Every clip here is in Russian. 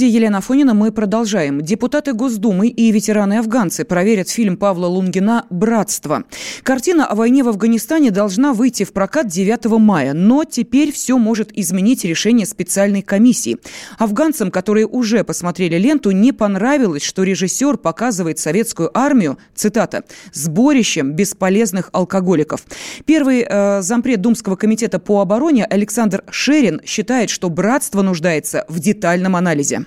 студии Елена Афонина мы продолжаем. Депутаты Госдумы и ветераны-афганцы проверят фильм Павла Лунгина «Братство». Картина о войне в Афганистане должна выйти в прокат 9 мая, но теперь все может изменить решение специальной комиссии. Афганцам, которые уже посмотрели ленту, не понравилось, что режиссер показывает советскую армию, цитата, «сборищем бесполезных алкоголиков». Первый э, зампред Думского комитета по обороне Александр Шерин считает, что «Братство» нуждается в детальном анализе.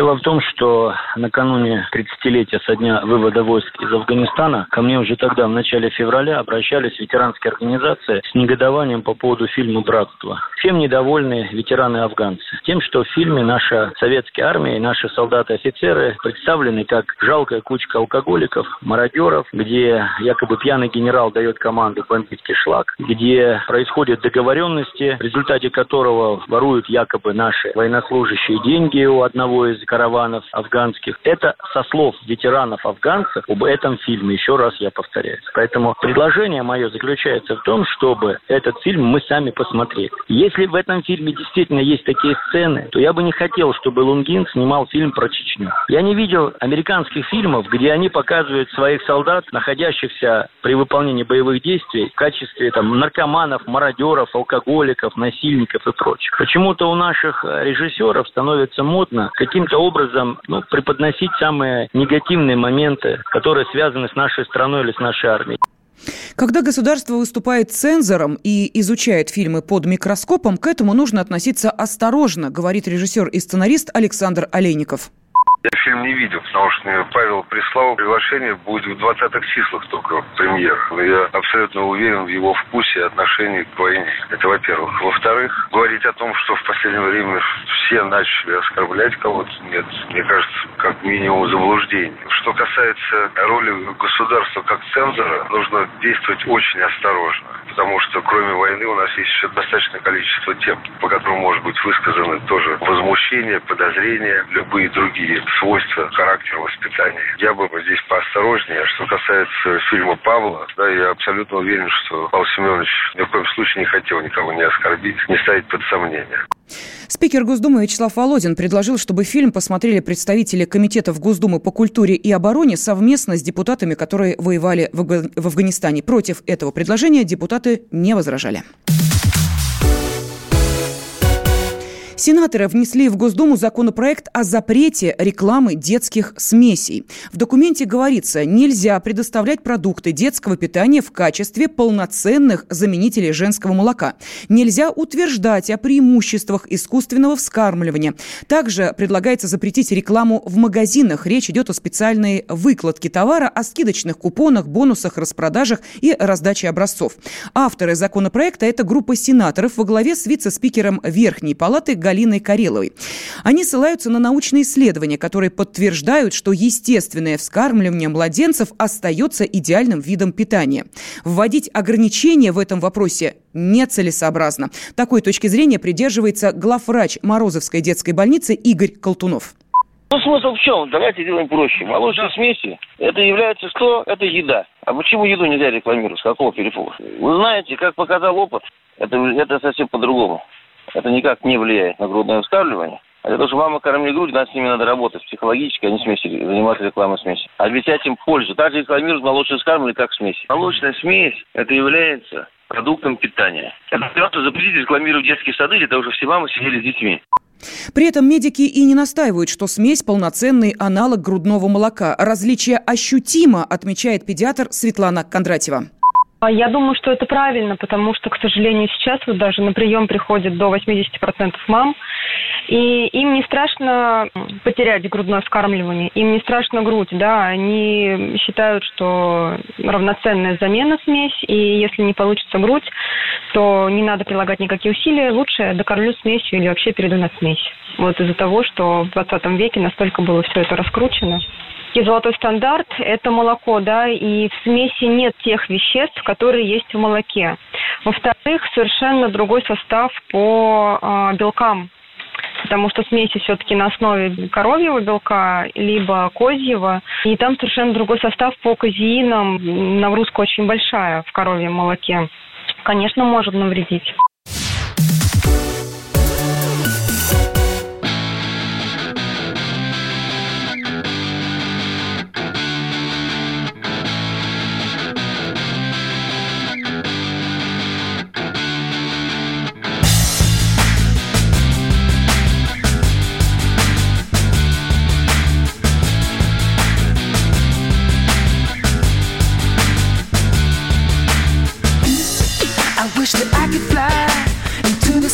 Дело в том, что накануне 30-летия со дня вывода войск из Афганистана ко мне уже тогда, в начале февраля, обращались ветеранские организации с негодованием по поводу фильма «Братство». Всем недовольны ветераны-афганцы. Тем, что в фильме наша советская армия и наши солдаты-офицеры представлены как жалкая кучка алкоголиков, мародеров, где якобы пьяный генерал дает команду бомбить шлак, где происходят договоренности, в результате которого воруют якобы наши военнослужащие деньги у одного из караванов афганских. Это со слов ветеранов афганцев об этом фильме, еще раз я повторяю. Поэтому предложение мое заключается в том, чтобы этот фильм мы сами посмотрели. Если в этом фильме действительно есть такие сцены, то я бы не хотел, чтобы Лунгин снимал фильм про Чечню. Я не видел американских фильмов, где они показывают своих солдат, находящихся при выполнении боевых действий в качестве там, наркоманов, мародеров, алкоголиков, насильников и прочих. Почему-то у наших режиссеров становится модно каким-то образом ну, преподносить самые негативные моменты, которые связаны с нашей страной или с нашей армией. Когда государство выступает цензором и изучает фильмы под микроскопом, к этому нужно относиться осторожно, говорит режиссер и сценарист Александр Олейников. Я фильм не видел, потому что мне Павел прислал приглашение, будет в 20-х числах только премьер. Но я абсолютно уверен в его вкусе и отношении к войне. Это во-первых. Во-вторых, говорить о том, что в последнее время все начали оскорблять кого-то, нет, мне кажется, как минимум заблуждение. Что касается роли государства как цензора, нужно действовать очень осторожно потому что кроме войны у нас есть еще достаточное количество тем, по которым может быть высказаны тоже возмущение, подозрения, любые другие свойства характера воспитания. Я бы здесь поосторожнее. Что касается фильма Павла, да, я абсолютно уверен, что Павел Семенович ни в коем случае не хотел никого не оскорбить, не ставить под сомнение. Спикер Госдумы Вячеслав Володин предложил, чтобы фильм посмотрели представители Комитетов Госдумы по культуре и обороне совместно с депутатами, которые воевали в Афганистане. Против этого предложения депутаты не возражали. Сенаторы внесли в Госдуму законопроект о запрете рекламы детских смесей. В документе говорится, нельзя предоставлять продукты детского питания в качестве полноценных заменителей женского молока. Нельзя утверждать о преимуществах искусственного вскармливания. Также предлагается запретить рекламу в магазинах. Речь идет о специальной выкладке товара, о скидочных купонах, бонусах, распродажах и раздаче образцов. Авторы законопроекта – это группа сенаторов во главе с вице-спикером Верхней Палаты Галиной Кареловой. Они ссылаются на научные исследования, которые подтверждают, что естественное вскармливание младенцев остается идеальным видом питания. Вводить ограничения в этом вопросе нецелесообразно. Такой точки зрения придерживается главврач Морозовской детской больницы Игорь Колтунов. Ну, смысл в чем? Давайте сделаем проще. Молочные смеси – это является что? Это еда. А почему еду нельзя рекламировать? С какого перепуга? Вы знаете, как показал опыт, это, это совсем по-другому это никак не влияет на грудное вскармливание. А для того, чтобы мама кормили грудь, надо с ними надо работать психологически, а не смеси, заниматься рекламой смеси. Обещать им пользу. Также рекламируют молочное вскармливание как смеси. Молочная смесь – это является продуктом питания. Это просто запретить рекламировать детские сады для того, чтобы все мамы сидели с детьми. При этом медики и не настаивают, что смесь – полноценный аналог грудного молока. Различие ощутимо, отмечает педиатр Светлана Кондратьева. А я думаю, что это правильно, потому что, к сожалению, сейчас вот даже на прием приходит до 80% мам, и им не страшно потерять грудное вскармливание, им не страшно грудь, да, они считают, что равноценная замена смесь, и если не получится грудь, то не надо прилагать никакие усилия, лучше докормлю смесью или вообще перейду на смесь. Вот из-за того, что в 20 веке настолько было все это раскручено, и золотой стандарт – это молоко, да, и в смеси нет тех веществ, которые есть в молоке. Во-вторых, совершенно другой состав по э, белкам, потому что смеси все-таки на основе коровьего белка, либо козьего, и там совершенно другой состав по казеинам, нагрузка очень большая в коровьем молоке. Конечно, может навредить.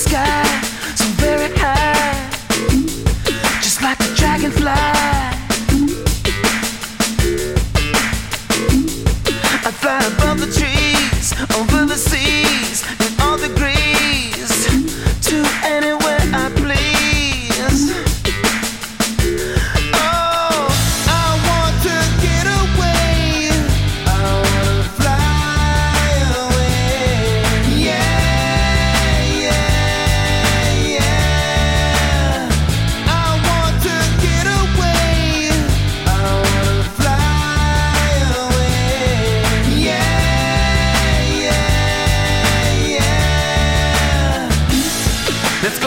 sky.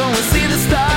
We'll see the stars.